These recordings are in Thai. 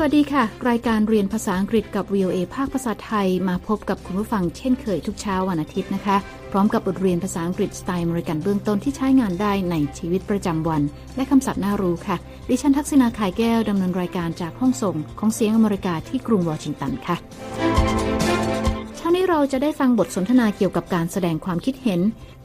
สวัสดีค่ะ รายการเรียนภาษาอังกฤษกับ VOA ภาคภาษาไทยมาพบกับคุณผู้ฟังเช่นเคยทุกเช้าวันอาทิตย์นะคะ พร้อมกับบทเรียนภาษาอังกฤษสไตล์อเมริกันเบื้องต้นที่ใช้งานได้ในชีวิตประจำวัน และคำศัพท์น่ารู้ค่ะ ดิฉันทักษิณา ข่ายแก้วดำเนินรายการจากห้องส่งของเสียงอเมริกาที่กรุงวอชิงตันค่ะเช้านี้เราจะได้ฟังบทสนทนาเกี่ยวกับการแสดงความคิดเห็น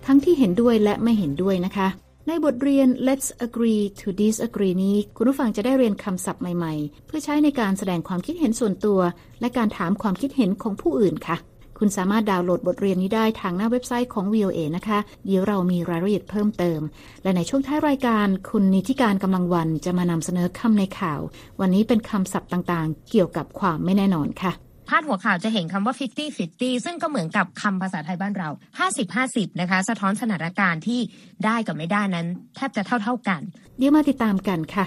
ทั้งที่เห็นด้วยและไม่เห็นด้วยนะคะ ในบทเรียน Let's agree to disagree นี้ คุณผู้ฟังจะได้เรียนคำศัพท์ใหม่ๆ เพื่อใช้ในการแสดงความคิดเห็นส่วนตัว และการถามความคิดเห็นของผู้อื่นค่ะ คุณสามารถดาวน์โหลดบทเรียนนี้ได้ทางหน้าเว็บไซต์ของ VOA นะคะ เดี๋ยวเรามีรายละเอียดเพิ่มเติม และในช่วงท้ายรายการ คุณนิติการกำลังวันจะมานำเสนอคำในข่าว วันนี้เป็นคำศัพท์ต่างๆ เกี่ยวกับความไม่แน่นอนค่ะ พาดหัวข่าวจะเห็นคำว่า 50 50 ซึ่งก็เหมือนกับคำภาษาไทยบ้านเรา 50 50 นะคะ สะท้อนสถานการณ์ที่ได้กับไม่ได้นั้น แทบจะเท่าเท่ากัน เดี๋ยวมาติดตามกันค่ะ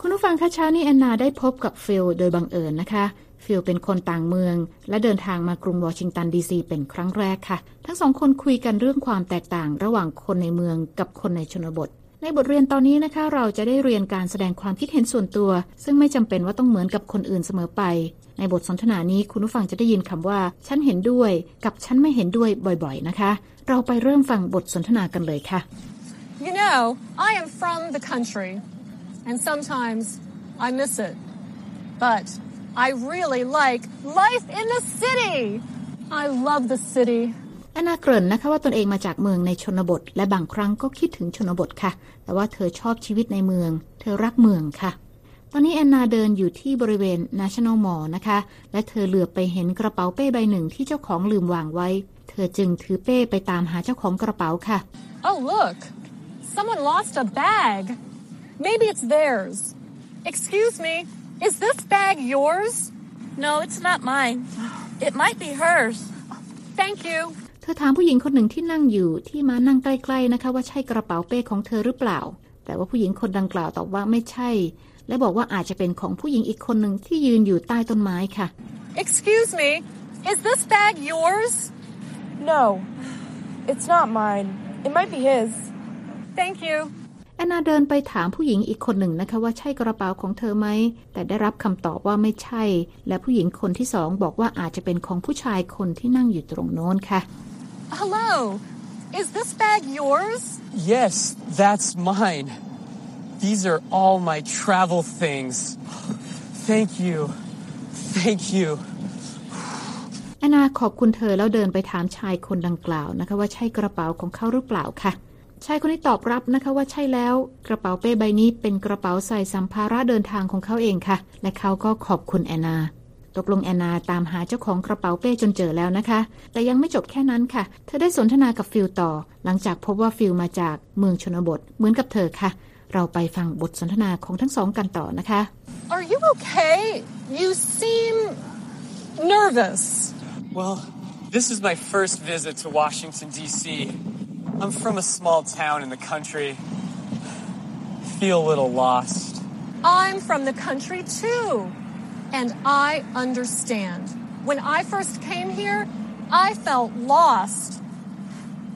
คุณผู้ฟังคะเช้านี้แอนนาได้พบกับฟิลโดยบังเอิญนะคะ ฟิลเป็นคนต่างเมือง และเดินทางมากรุงวอชิงตันดีซีเป็นครั้งแรกค่ะ ทั้งสองคนคุยกันเรื่องความแตกต่างระหว่างคนในเมืองกับคนในชนบท ในบทเรียนตอนนี้นะคะ เราจะได้เรียนการแสดงความคิดเห็นส่วนตัว ซึ่งไม่จำเป็นว่าต้องเหมือนกับคนอื่นเสมอไป ในบทสนทนานี้คุณผู้ฟังจะได้ยินคำว่า ฉันเห็นด้วยกับฉันไม่เห็นด้วยบ่อยๆนะคะ เราไปเริ่มฟังบทสนทนากันเลยค่ะ You know I am from the country and sometimes I miss it but I really like life in the city I love the city แอนนาเกริ่นนะคะว่าตนเองมาจากเมืองในชนบท และบางครั้งก็คิดถึงชนบทค่ะ แต่ว่าเธอชอบชีวิตในเมือง เธอรักเมืองค่ะ ตอนนี้แอนนาเดินอยู่ที่บริเวณ National Mall นะคะ และเธอเหลือไปเห็นกระเป๋าเป้ใบหนึ่งที่เจ้าของลืมวางไว้ เธอจึงถือเป้ไปตามหาเจ้าของกระเป๋าค่ะ Oh look someone lost a bag maybe it's theirs excuse me is this bag yours no it's not mine it might be hers thank you เธอถามผู้หญิงคนหนึ่งที่นั่งอยู่ที่มานั่งใกล้ ๆนะคะ ว่าใช่กระเป๋าเป้ของเธอหรือเปล่า แต่ว่าผู้หญิงคนดังกล่าวตอบว่าไม่ใช่ และบอกว่าอาจจะเป็นของผู้หญิงอีกคนหนึ่งที่ยืนอยู่ใต้ต้นไม้ค่ะ Excuse me is this bag yours No it's not mine it might be his Thank you แอนนาเดินไปถามผู้หญิงอีกคนหนึ่งนะคะว่าใช่กระเป๋าของเธอไหม แต่ได้รับคำตอบว่าไม่ใช่ และผู้หญิงคนที่สองบอกว่าอาจจะเป็นของผู้ชายคนที่นั่งอยู่ตรงโน้นค่ะ Hello. Is this bag yours? Yes, that's mine. These are all my travel things. Thank you. Thank you. แอนนาขอบคุณเธอแล้วเดินไปถามชายคนดังกล่าวนะคะว่าใช่กระเป๋าของเขาหรือเปล่าค่ะ ชายคนนี้ตอบรับนะคะว่าใช่แล้วกระเป๋าเป้ใบนี้เป็นกระเป๋าใส่สัมภาระเดินทางของเขาเองค่ะ และเขาก็ขอบคุณแอนนา ตกลงแอนนาตามหาเจ้าของกระเป๋าเป้จนเจอแล้วนะคะ แต่ยังไม่จบแค่นั้นค่ะ เธอได้สนทนากับฟิลต่อ หลังจากพบว่าฟิลมาจากเมืองชนบทเหมือนกับเธอค่ะ เราไปฟังบทสนทนาของทั้งสองกันต่อนะคะ Are you okay? You seem nervous. Well, this is my first visit to Washington, D.C. I'm from a small town in the country. Feel a little lost. I'm from the country too. And I understand. When I first came here, I felt lost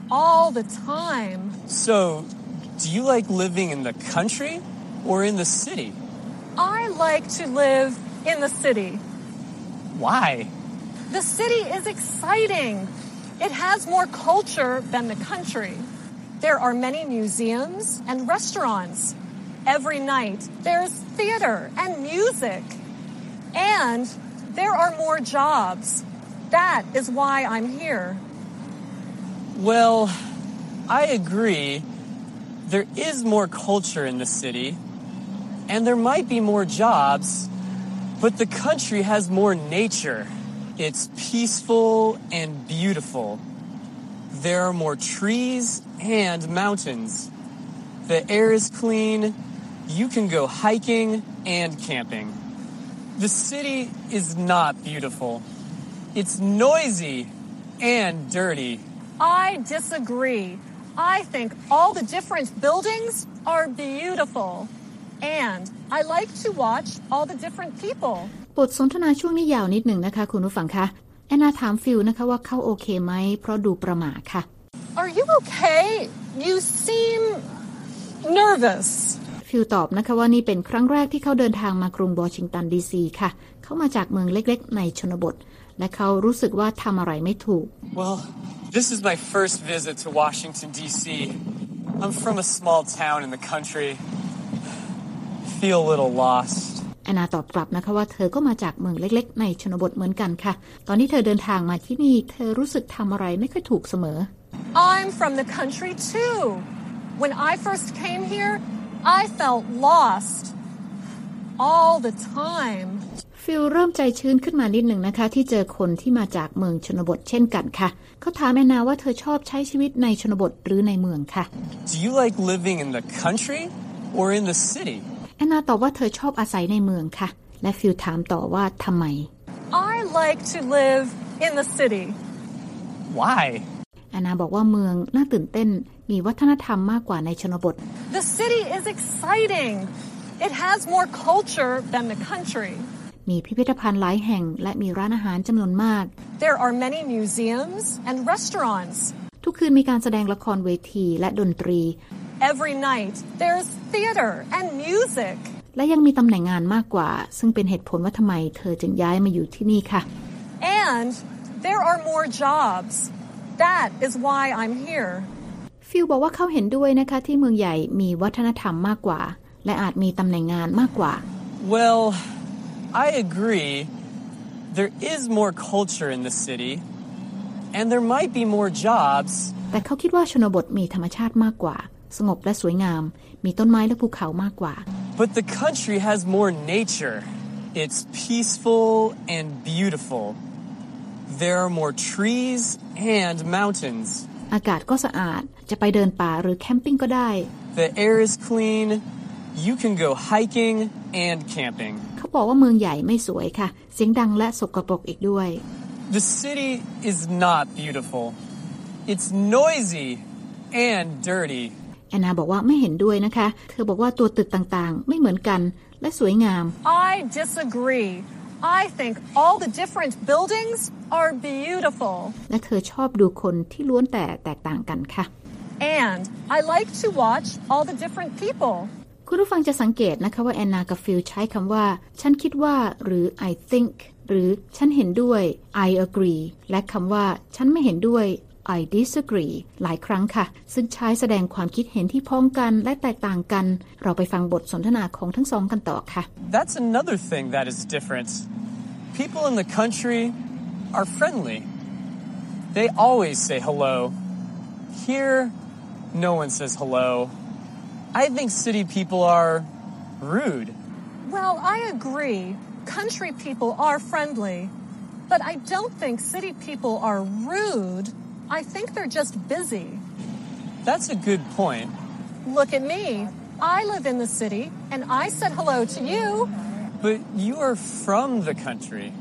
all the time. So, do you like living in the country or in the city? I like to live in the city. Why? The city is exciting. It has more culture than the country. There are many museums and restaurants. Every night, there's theater and music. And there are more jobs. That is why I'm here. Well, I agree. There is more culture in the city, and there might be more jobs, but the country has more nature. It's peaceful and beautiful. There are more trees and mountains. The air is clean. You can go hiking and camping. The city is not beautiful. It's noisy and dirty. I disagree. I think all the different buildings are beautiful. And I like to watch all the different people. บทสนทนาช่วงนี้ยาวนิดหนึ่งนะคะคุณผู้ฟังคะแอนนาถามฟิลนะคะว่าเขาโอเคไหมเพราะดูประหม่าค่ะ Are you okay? You seem nervous. ฟิลตอบนะคะว่านี่เป็นครั้งแรกที่เขาเดินทางมากรุงวอชิงตันดีซีค่ะ เขามาจากเมืองเล็กๆ ในชนบท และเขารู้สึกว่าทำอะไรไม่ถูก Well, this is my first visit to Washington, D.C. I'm from a small town in the country. Feel a little lost. แอนนาตอบกลับนะคะว่าเธอก็มาจากเมืองเล็กๆ ในชนบทเหมือนกันค่ะ ตอนที่เธอเดินทางมาที่นี่ เธอรู้สึกทำอะไรไม่ค่อยถูกเสมอ I'm from the country too. When I first came here, I felt lost all the time. ฟิลเริ่มใจชื้นขึ้นมานิดหนึ่งนะคะ ที่เจอคนที่มาจากเมืองชนบทเช่นกันค่ะ เขาถามแอนนาว่าเธอชอบใช้ชีวิตในชนบทหรือในเมืองค่ะ Do you like living in the country or in the city? แอนนาตอบว่าเธอชอบอาศัยในเมืองค่ะ และฟิลถามต่อว่าทำไม I like to live in the city. Why? แอนนาบอกว่าเมืองน่าตื่นเต้นมีวัฒนธรรมมากกว่าในชนบท The city is exciting. It has more culture than the country. มีพิพิธภัณฑ์หลายแห่งและมีร้านอาหารจำนวนมาก There are many museums and restaurants. ทุกคืนมีการแสดงละครเวทีและดนตรี Every night, there's theater and music. และยังมีตำแหน่งงานมากกว่า ซึ่งเป็นเหตุผลว่าทำไมเธอจึงย้ายมาอยู่ที่นี่ค่ะ And there are more jobs. That is why I'm here. ฟิลบอกว่าเขาเห็นด้วยนะคะที่เมืองใหญ่มีวัฒนธรรมมากกว่า และอาจมีตำแหน่งงานมากกว่า Well, I agree. There is more culture in the city, and there might be more jobs, แต่เขาคิดว่าชนบทมีธรรมชาติมากกว่า สงบและสวยงาม มีต้นไม้และภูเขามากกว่า but the country has more nature. It's peaceful and beautiful. There are more trees and mountains. อากาศก็สะอาด จะไปเดินป่าหรือแคมปิ้งก็ได้ The air is clean. You can go hiking and camping. เขาบอกว่าเมืองใหญ่ไม่สวยค่ะ เสียงดังและสกปรกอีกด้วย The city is not beautiful. It's noisy and dirty. แอนนาบอกว่าไม่เห็นด้วยนะคะ เธอบอกว่าตัวตึกต่างๆ ไม่เหมือนกันและสวยงาม I disagree. I think all the different buildings are beautiful. และเธอชอบดูคนที่ล้วนแต่แตกต่างกันค่ะ And I like to watch all the different people. คุณผู้ฟังจะสังเกตนะคะว่าแอนนากับฟิลใช้คำว่า ฉันคิดว่าหรือ I think หรือฉันเห็นด้วย I agree และคำว่า ฉันไม่เห็นด้วย I disagree หลายครั้งค่ะ ซึ่งใช้แสดงความคิดเห็นที่พ้องกันและแตกต่างกัน เราไปฟังบทสนทนาของทั้งสองกันต่อค่ะ That's another thing that is different. People in the country are friendly. They always say hello. Here, no one says hello. I think city people are rude. Well, I agree. Country people are friendly. But I don't think city people are rude. I think they're just busy. That's a good point. Look at me. I live in the city and I said hello to you. But you are from the country.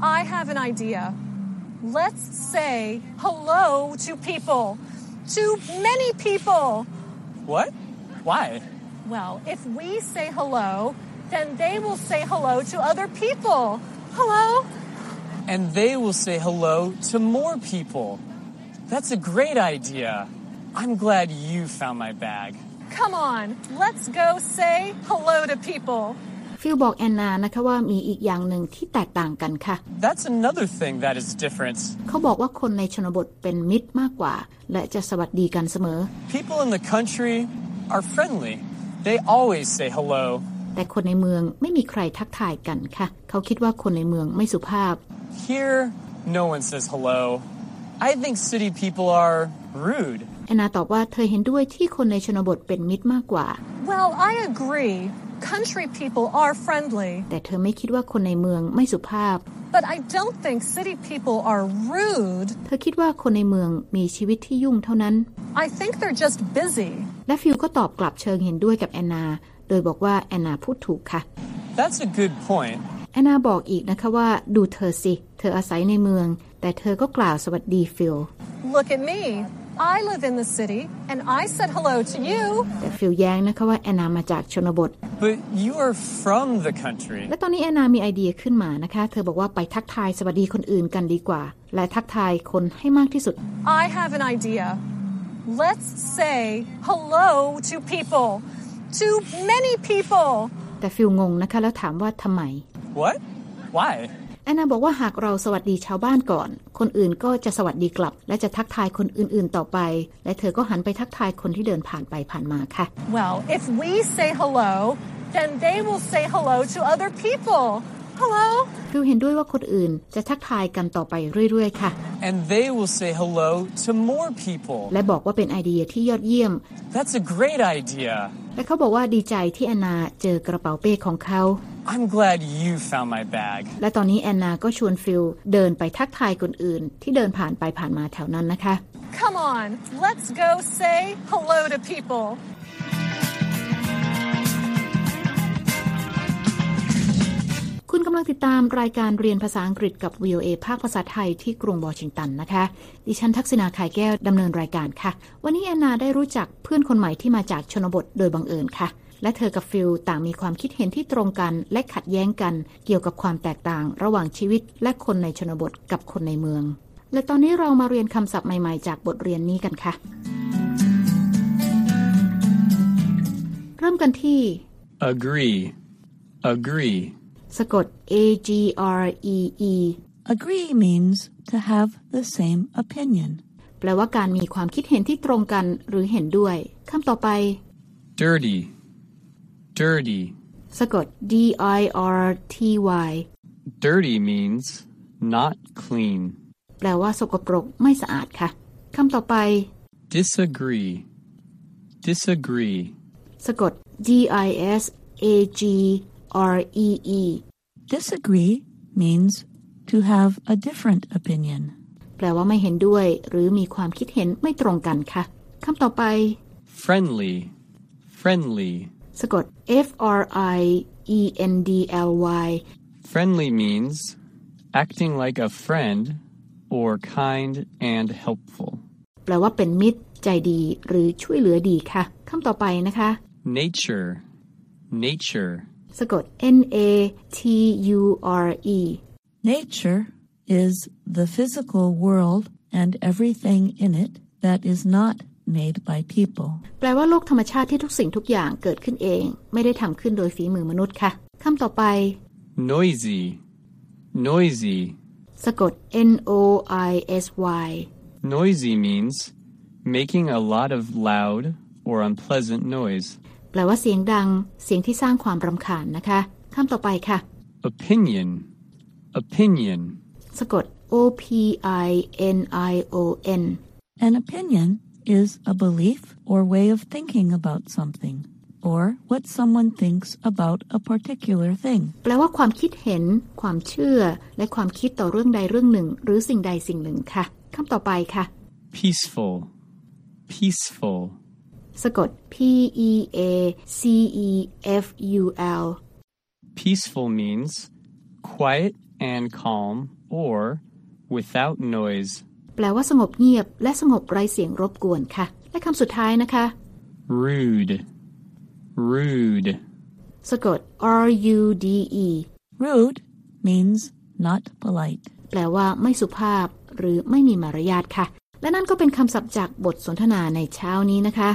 I have an idea. Let's say hello to people. To many people. What? Why? Well, if we say hello, then they will say hello to other people. Hello? And they will say hello to more people. That's a great idea. I'm glad you found my bag. Come on, let's go say hello to people. ฟิลบอกแอนนานะคะว่ามีอีกอย่างหนึ่งที่แตกต่างกันค่ะ That's another thing that is different. เขาบอกว่าคนในชนบทเป็นมิตรมากกว่า และจะสวัสดีกันเสมอ People in the country are friendly. They always say hello. แต่คนในเมืองไม่มีใครทักทายกันค่ะ เขาคิดว่าคนในเมืองไม่สุภาพ Here, no one says hello. I think city people are rude. แอนนาตอบว่าเธอเห็นด้วยที่คนในชนบทเป็นมิตรมากกว่า Well, I agree. Country people are friendly. แต่เธอไม่คิดว่าคนในเมืองไม่สุภาพ But I don't think city people are rude. เธอคิดว่าคนในเมืองมีชีวิตที่ยุ่งเท่านั้น I think they're just busy. และฟิลก็ตอบกลับเชิงเห็นด้วยกับแอนนา โดยบอกว่าแอนนาพูดถูกค่ะ That's a good point. แอนนาบอกอีกนะคะว่าดูเธอสิ เธออาศัยในเมือง แต่เธอก็กล่าวสวัสดีฟิล Look at me. I live in the city and I said hello to you. แต่ฟิลแย้งนะคะว่าแอนนามาจากชนบท But you are from the country. และตอนนี้แอนนามีไอเดียขึ้นมานะคะ เธอบอกว่าไปทักทายสวัสดีคนอื่นกันดีกว่า และทักทายคนให้มากที่สุด I have an idea. let's say hello to people, to many people. แต่ฟิลงงนะคะแล้วถามว่าทำไม What? Why? แอนนาบอกว่าหากเราสวัสดีชาวบ้านก่อน คนอื่นก็จะสวัสดีกลับ และจะทักทายคนอื่นๆต่อไป และเธอก็หันไปทักทายคนที่เดินผ่านไปผ่านมาค่ะ Well, if we say hello, then they will say hello to other people. Hello. ฟิลเห็นด้วยว่าคนอื่นจะทักทายกันต่อไปเรื่อยๆ ค่ะ And they will say hello to more people. และบอกว่าเป็นไอเดียที่ยอดเยี่ยม That's a great idea. และเขาบอกว่าดีใจที่แอนนาเจอกระเป๋าเป้ของเขา I'm glad you found my bag. และตอนนี้แอนนาก็ชวนฟิลเดินไปทักทายคนอื่น ที่เดินผ่านไปผ่านมาแถวนั้นนะคะ Come on, let's go say hello to people. คุณกำลังติดตามรายการเรียนภาษาอังกฤษกับ VOA ภาคภาษาไทยที่กรุงวอชิงตันนะคะ ดิฉันทักษณาขายแก้วดำเนินรายการค่ะ วันนี้แอนนาได้รู้จักเพื่อนคนใหม่ที่มาจากชนบทโดยบังเอิญค่ะ และเธอกับฟิลต่างมีความคิดเห็นที่ตรงกัน และขัดแย้งกัน เกี่ยวกับความแตกต่าง ระหว่างชีวิต และคนในชนบทกับคนในเมือง และตอนนี้เรามาเรียนคำศัพท์ใหม่ๆ จากบทเรียนนี้กันค่ะ เริ่มกันที่ Agree. Agree. สะกด A G R E E Agree means to have the same opinion. แปลว่าการมีความคิดเห็นที่ตรงกันหรือเห็นด้วยคำต่อไป Dirty. Dirty. สะกด D I R T Y Dirty means not clean. แปลว่าสกปรกไม่สะอาดค่ะคำต่อไป Disagree. Disagree. สะกด D I S A G R E E Disagree means to have a different opinion. แปลว่าไม่เห็นด้วย หรือมีความคิดเห็นไม่ตรงกันค่ะคำต่อไป Friendly. Friendly. สะกด F R I E N D L Y Friendly means acting like a friend or kind and helpful. แปลว่าเป็นมิตร ใจดี หรือช่วยเหลือดีค่ะ คำต่อไปนะคะ Nature. Nature. สะกด N A T U R E Nature is the physical world and everything in it that is not made by people. แปลว่าโลกธรรมชาติที่ทุกสิ่งทุกอย่างเกิดขึ้นเอง ไม่ได้ทำขึ้นโดยฝีมือมนุษย์ค่ะคำต่อไป Noisy. Noisy. สะกด N O I S Y Noisy means making a lot of loud or unpleasant noise. แปลว่าเสียงดัง เสียงที่สร้างความรำคาญนะคะคำต่อไปค่ะ Opinion. Opinion. สะกด O P I N I O N An opinion is a belief or way of thinking about something, or what someone thinks about a particular thing. แปลว่าความคิดเห็น ความเชื่อ และความคิดต่อเรื่องใดเรื่องหนึ่ง หรือสิ่งใดสิ่งหนึ่งค่ะคำต่อไปค่ะ Peaceful. Peaceful. สะกด P E A C E F U L Peaceful means quiet and calm or without noise. แปลว่าสงบเงียบ และสงบไร้เสียงรบกวนค่ะ และคำสุดท้ายนะคะ Rude. Rude. สะกด R U D E Rude means not polite. แปลว่าไม่สุภาพ หรือไม่มีมารยาทค่ะ และนั่นก็เป็นคำศัพท์จากบทสนทนาในเช้านี้นะคะ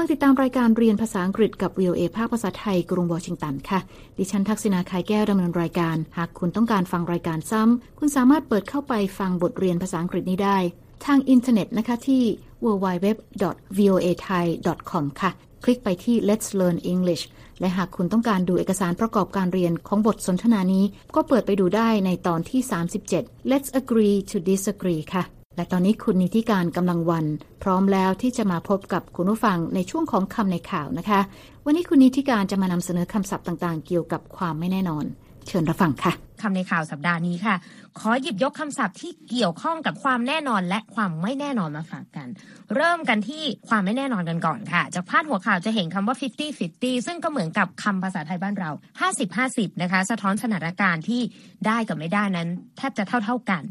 กำลังติดตามรายการเรียนภาษาอังกฤษกับ VOA ภาคภาษาไทย กรุงวอชิงตันค่ะ ดิฉันทักษิณา ข่ายแก้วดำเนินรายการ หากคุณต้องการฟังรายการซ้ำ คุณสามารถเปิดเข้าไปฟังบทเรียนภาษาอังกฤษนี้ได้ ทางอินเทอร์เน็ตนะคะที่ www.voathai.com ค่ะ คลิกไปที่ Let's Learn English และหากคุณต้องการดูเอกสารประกอบการเรียนของบทสนทนานี้ ก็เปิดไปดูได้ในตอนที่ 37 Let's agree to disagree ค่ะ และตอนนี้คุณนิติการกำลังวัน พร้อมแล้วที่จะมาพบกับคุณผู้ฟังในช่วงของคำในข่าวนะคะ วันนี้คุณนิติการจะมานำเสนอคำศัพท์ต่างๆ เกี่ยวกับความไม่แน่นอน เชิญรับฟังค่ะคำในข่าวสัปดาห์นี้ค่ะ ขอหยิบยกคำศัพท์ที่เกี่ยวข้องกับความแน่นอนและความไม่แน่นอนมาฝากกัน เริ่มกันที่ความไม่แน่นอนกันก่อนค่ะ จากพาดหัวข่าวจะเห็นคำว่า 50-50 ซึ่งก็เหมือนกับคำภาษาไทยบ้านเรา 50-50 นะคะ สะท้อนสถานการณ์ที่ได้กับไม่ได้นั้น แทบจะเท่าๆกัน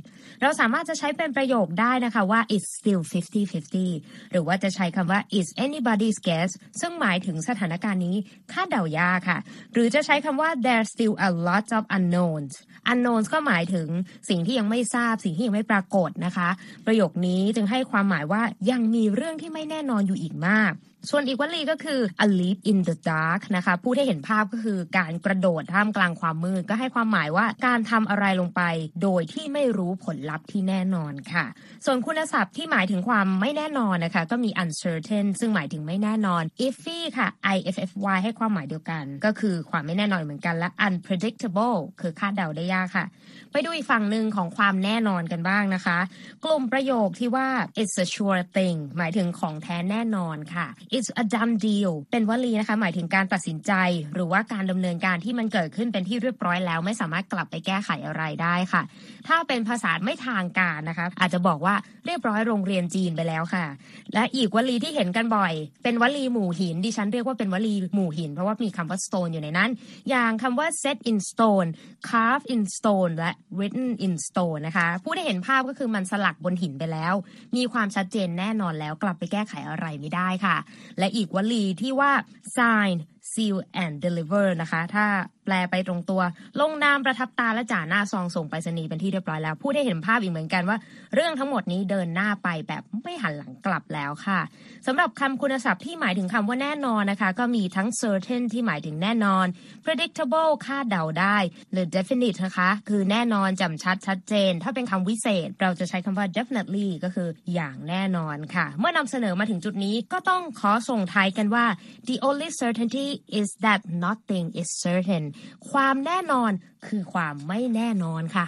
เราสามารถจะใช้เป็นประโยคได้นะคะว่า it's still 50-50 หรือว่าจะใช้คำว่า is anybody's guess ซึ่งหมายถึงสถานการณ์นี้คาดเดายากค่ะ หรือจะใช้คำว่า there's still a lot of unknowns unknowns ก็หมายถึงสิ่งที่ยังไม่ทราบสิ่งที่ยังไม่ปรากฏนะคะ ประโยคนี้จึงให้ความหมายว่ายังมีเรื่องที่ไม่แน่นอนอยู่อีกมากส่วนอีกวลีก็คือ a leap in the dark นะคะพูดให้เห็นภาพก็คือการกระโดดท่ามกลางความมืดก็ให้ความหมายว่าการทำอะไรลงไป โดยที่ไม่รู้ผลลัพธ์ที่แน่นอนค่ะ ส่วนคุณศัพท์ที่หมายถึงความไม่แน่นอนนะคะ ก็มี uncertain ซึ่งหมายถึงไม่แน่นอน iffy ค่ะ iffy ให้ความหมายเดียวกัน ก็คือความไม่แน่นอนเหมือนกันและ unpredictable คือคาดเดาได้ยากค่ะ ไปดูอีกฝั่งหนึ่งของความแน่นอนกันบ้างนะคะ กลุ่มประโยคที่ว่า it's a sure thing หมายถึงของแท้แน่นอนค่ะ it's a done deal เป็นวลีนะคะ หมายถึงการตัดสินใจ หรือว่าการดำเนินการที่มันเกิดขึ้นเป็นที่เรียบร้อยแล้ว ไม่สามารถกลับไปแก้ไขอะไรได้ค่ะ ถ้าเป็นภาษาไม่ทางการนะคะ อาจจะบอกว่าเรียบร้อยโรงเรียนจีนไปแล้วค่ะ และอีกวลีที่เห็นกันบ่อย เป็นวลีหมู่หิน ดิฉันเรียกว่าเป็นวลีหมู่หิน เพราะว่ามีคำว่า stone อยู่ในนั้น อย่างคำว่า set in stone carve in stone และ written in stone นะคะ ผู้ได้เห็นภาพก็คือมันสลักบนหินไปแล้ว มีความชัดเจนแน่นอนแล้วกลับไปแก้ไขอะไรไม่ได้ค่ะ และอีกวลีที่ว่า sign seal and deliver นะคะ ถ้า ปลไปตรงตัว ลงนามประทับตาและจ่าหน้าซองส่งไปรษณีย์เป็นที่เรียบร้อยแล้วผู้ได้เห็นภาพอีกเหมือนกันว่า เรื่องทั้งหมดนี้เดินหน้าไปแบบไม่หันหลังกลับแล้วค่ะสำหรับคำคุณศัพท์ที่หมายถึงคำว่าแน่นอนนะคะ ก็มีทั้ง certain ที่หมายถึงแน่นอน predictable คาดเดาได้ หรือ definite นะคะ คือแน่นอนจำชัดชัดเจน ถ้าเป็นคำวิเศษ เราจะใช้คำว่า definitely ก็คืออย่างแน่นอนค่ะ เมื่อนำเสนอมาถึงจุดนี้ก็ต้องขอส่งท้ายกันว่า the only certainty is that nothing is certain ความแน่นอนคือความไม่แน่นอนค่ะ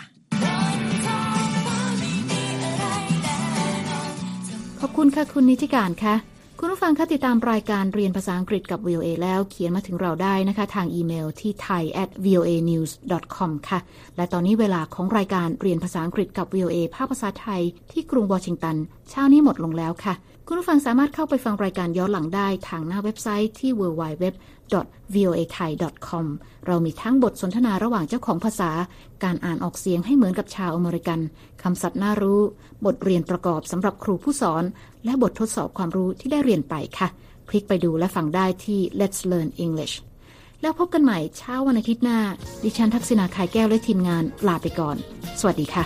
ขอบคุณค่ะคุณนิติการค่ะ คุณผู้ฟังคะติดตามรายการเรียนภาษาอังกฤษกับ VOA แล้วเขียนมาถึงเราได้นะคะ ทางอีเมลที่ thai at voa news com ค่ะ และตอนนี้เวลาของรายการเรียนภาษาอังกฤษกับ VOA ภาคภาษาไทยที่กรุงวอชิงตัน เช้านี้หมดลงแล้วค่ะ คุณผู้ฟังสามารถเข้าไปฟังรายการย้อนหลังได้ทางหน้าเว็บไซต์ที่ www voathai.com เรามีทั้งบทสนทนาระหว่างเจ้าของภาษา การอ่านออกเสียงให้เหมือนกับชาวอเมริกันคำศัพท์น่ารู้ บทเรียนประกอบสำหรับครูผู้สอน และบททดสอบความรู้ที่ได้เรียนไปค่ะ คลิกไปดูและฟังได้ที่ Let's Learn English แล้วพบกันใหม่เช้าวันอาทิตย์หน้า ดิฉันทักษณาคายแก้วและทีมงานลาไปก่อน สวัสดีค่ะ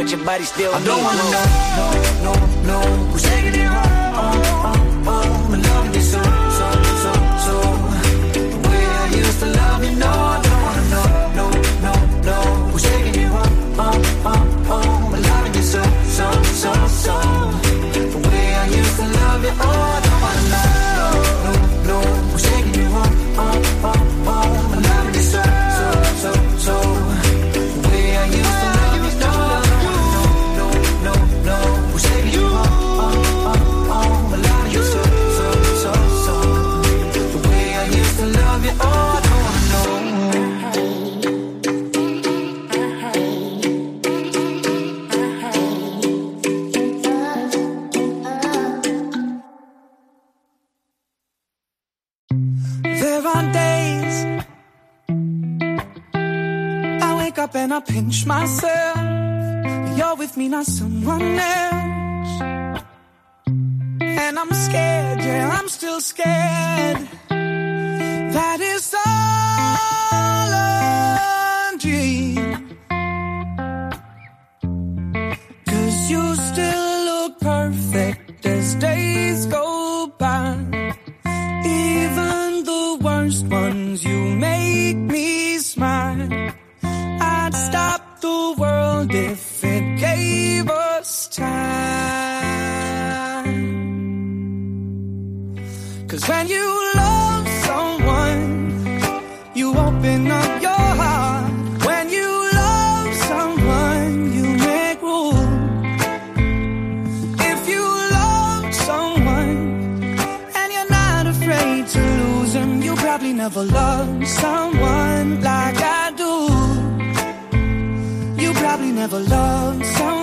but your body still I don't wanna know, no, no, no, who's taking it wrong? not someone else. And I'm scared, yeah, I'm still scared. That is all a dream. When you love someone, you open up your heart. When you love someone, you make room. If you love someone and you're not afraid to lose them, you probably never love someone like I do. You probably never love someone.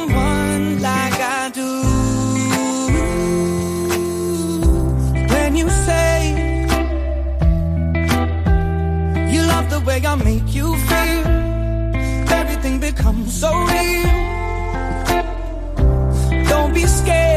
you say you love the way I make you feel. Everything becomes so real. Don't be scared.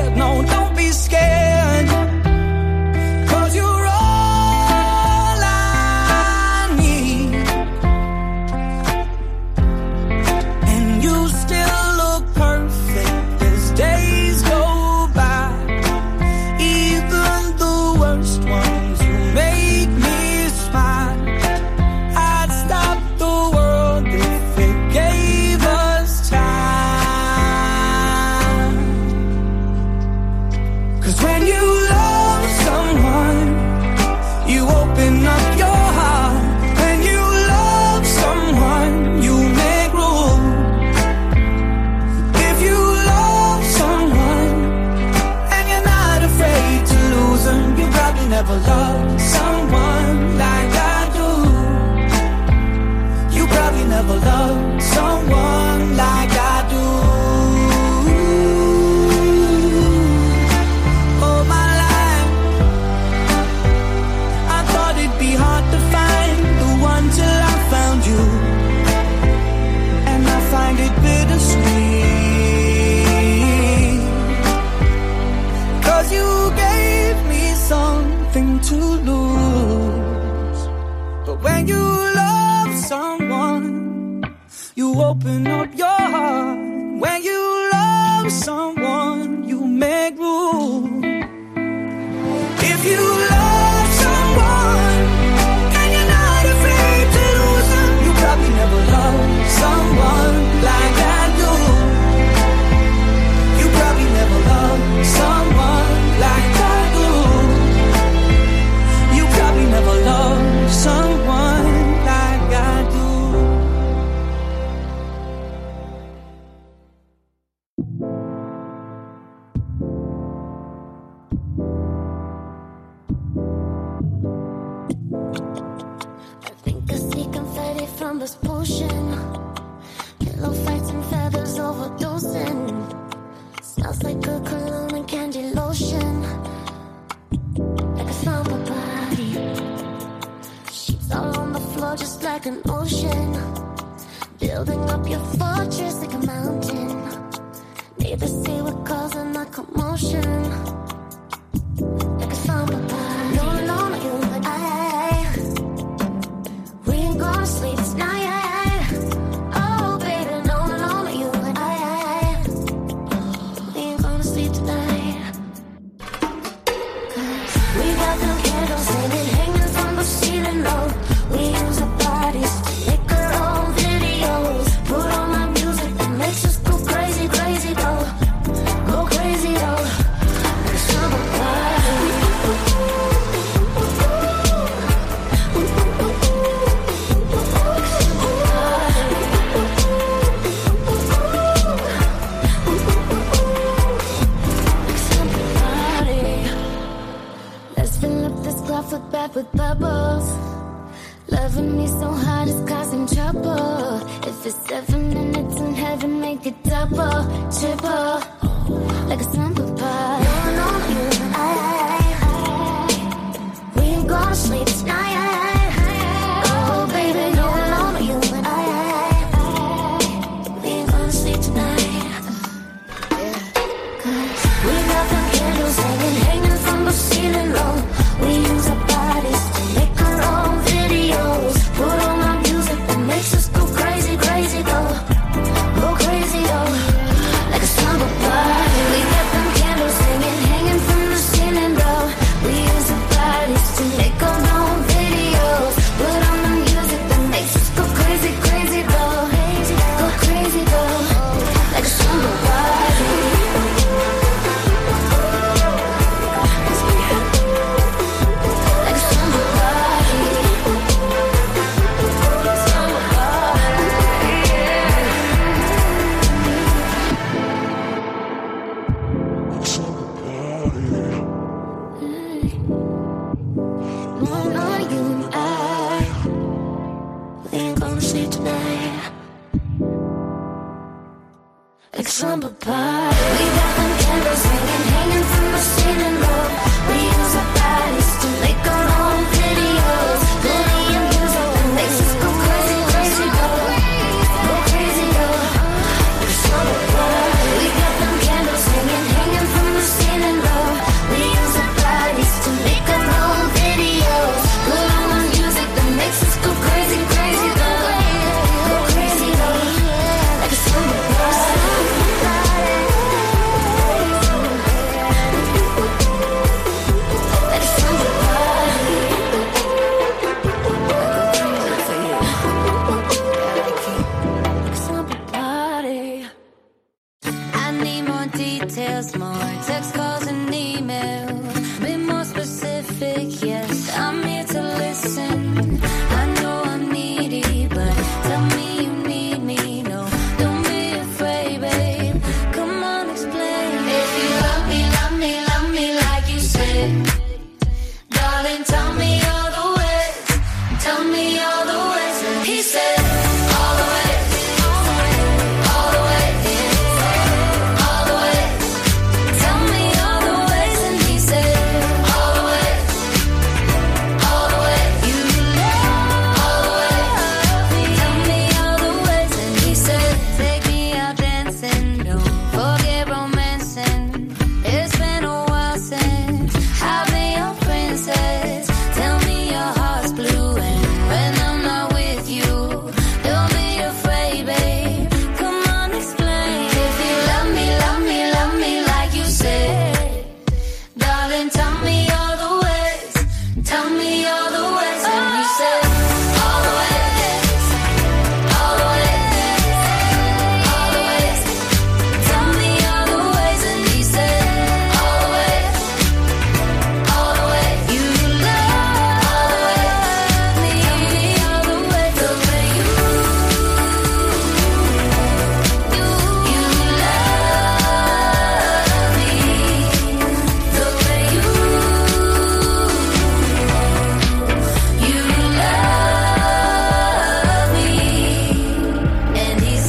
you causing the commotion. never make it double, triple. Like a sun